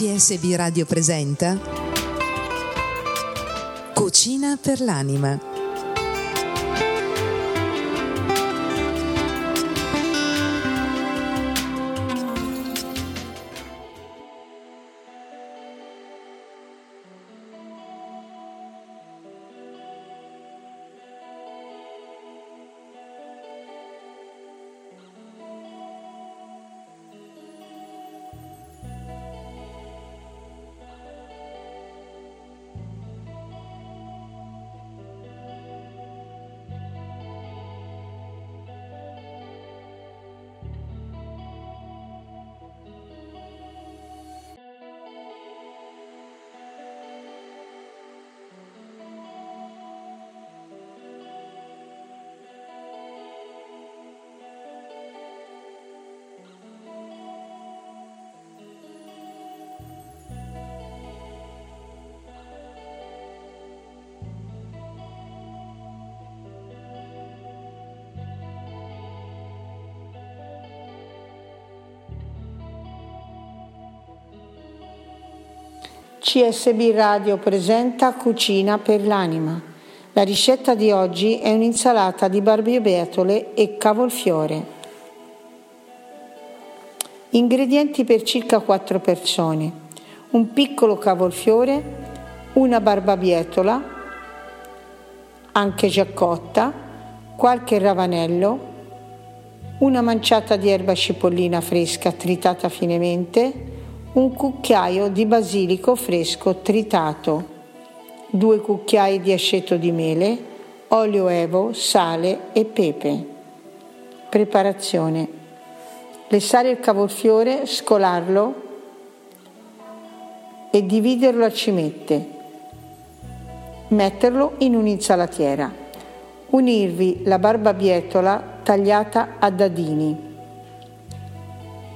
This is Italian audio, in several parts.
CSB Radio presenta Cucina per l'anima. CSB Radio presenta Cucina per l'anima. La ricetta di oggi è un'insalata di barbabietole e cavolfiore. Ingredienti per circa 4 persone. Un piccolo cavolfiore, una barbabietola, anche già cotta, qualche ravanello, una manciata di erba cipollina fresca tritata finemente, un cucchiaio di basilico fresco tritato, due cucchiai di aceto di mele, olio evo, sale e pepe. Preparazione. Lessare il cavolfiore, scolarlo e dividerlo a cimette. Metterlo in un'insalatiera. Unirvi la barbabietola tagliata a dadini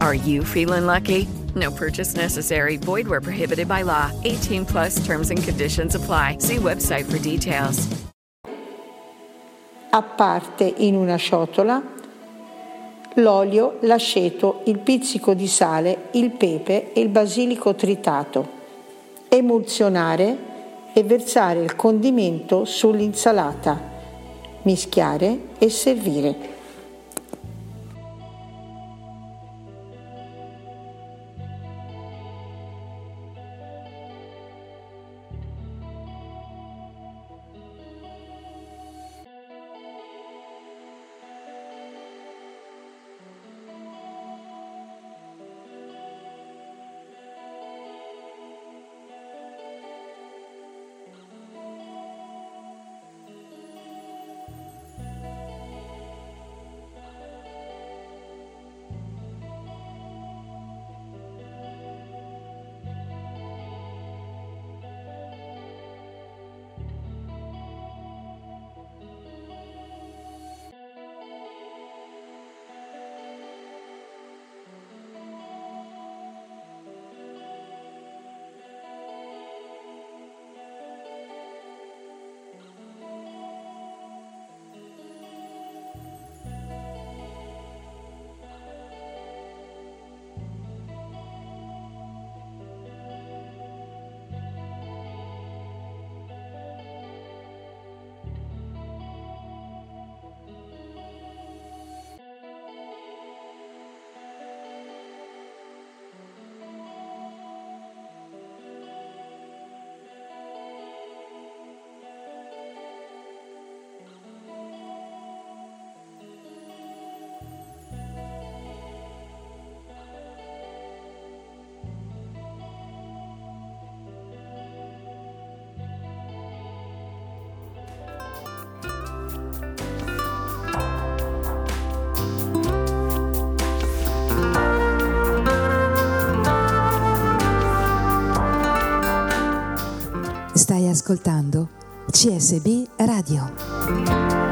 Are you feeling lucky? No purchase necessary. Void where prohibited by law. 18 plus terms and conditions apply. See website for details. A parte in una ciotola l'olio, l'aceto, il pizzico di sale, il pepe e il basilico tritato. Emulsionare e versare il condimento sull'insalata. Mischiare e servire. Stai ascoltando CSB Radio.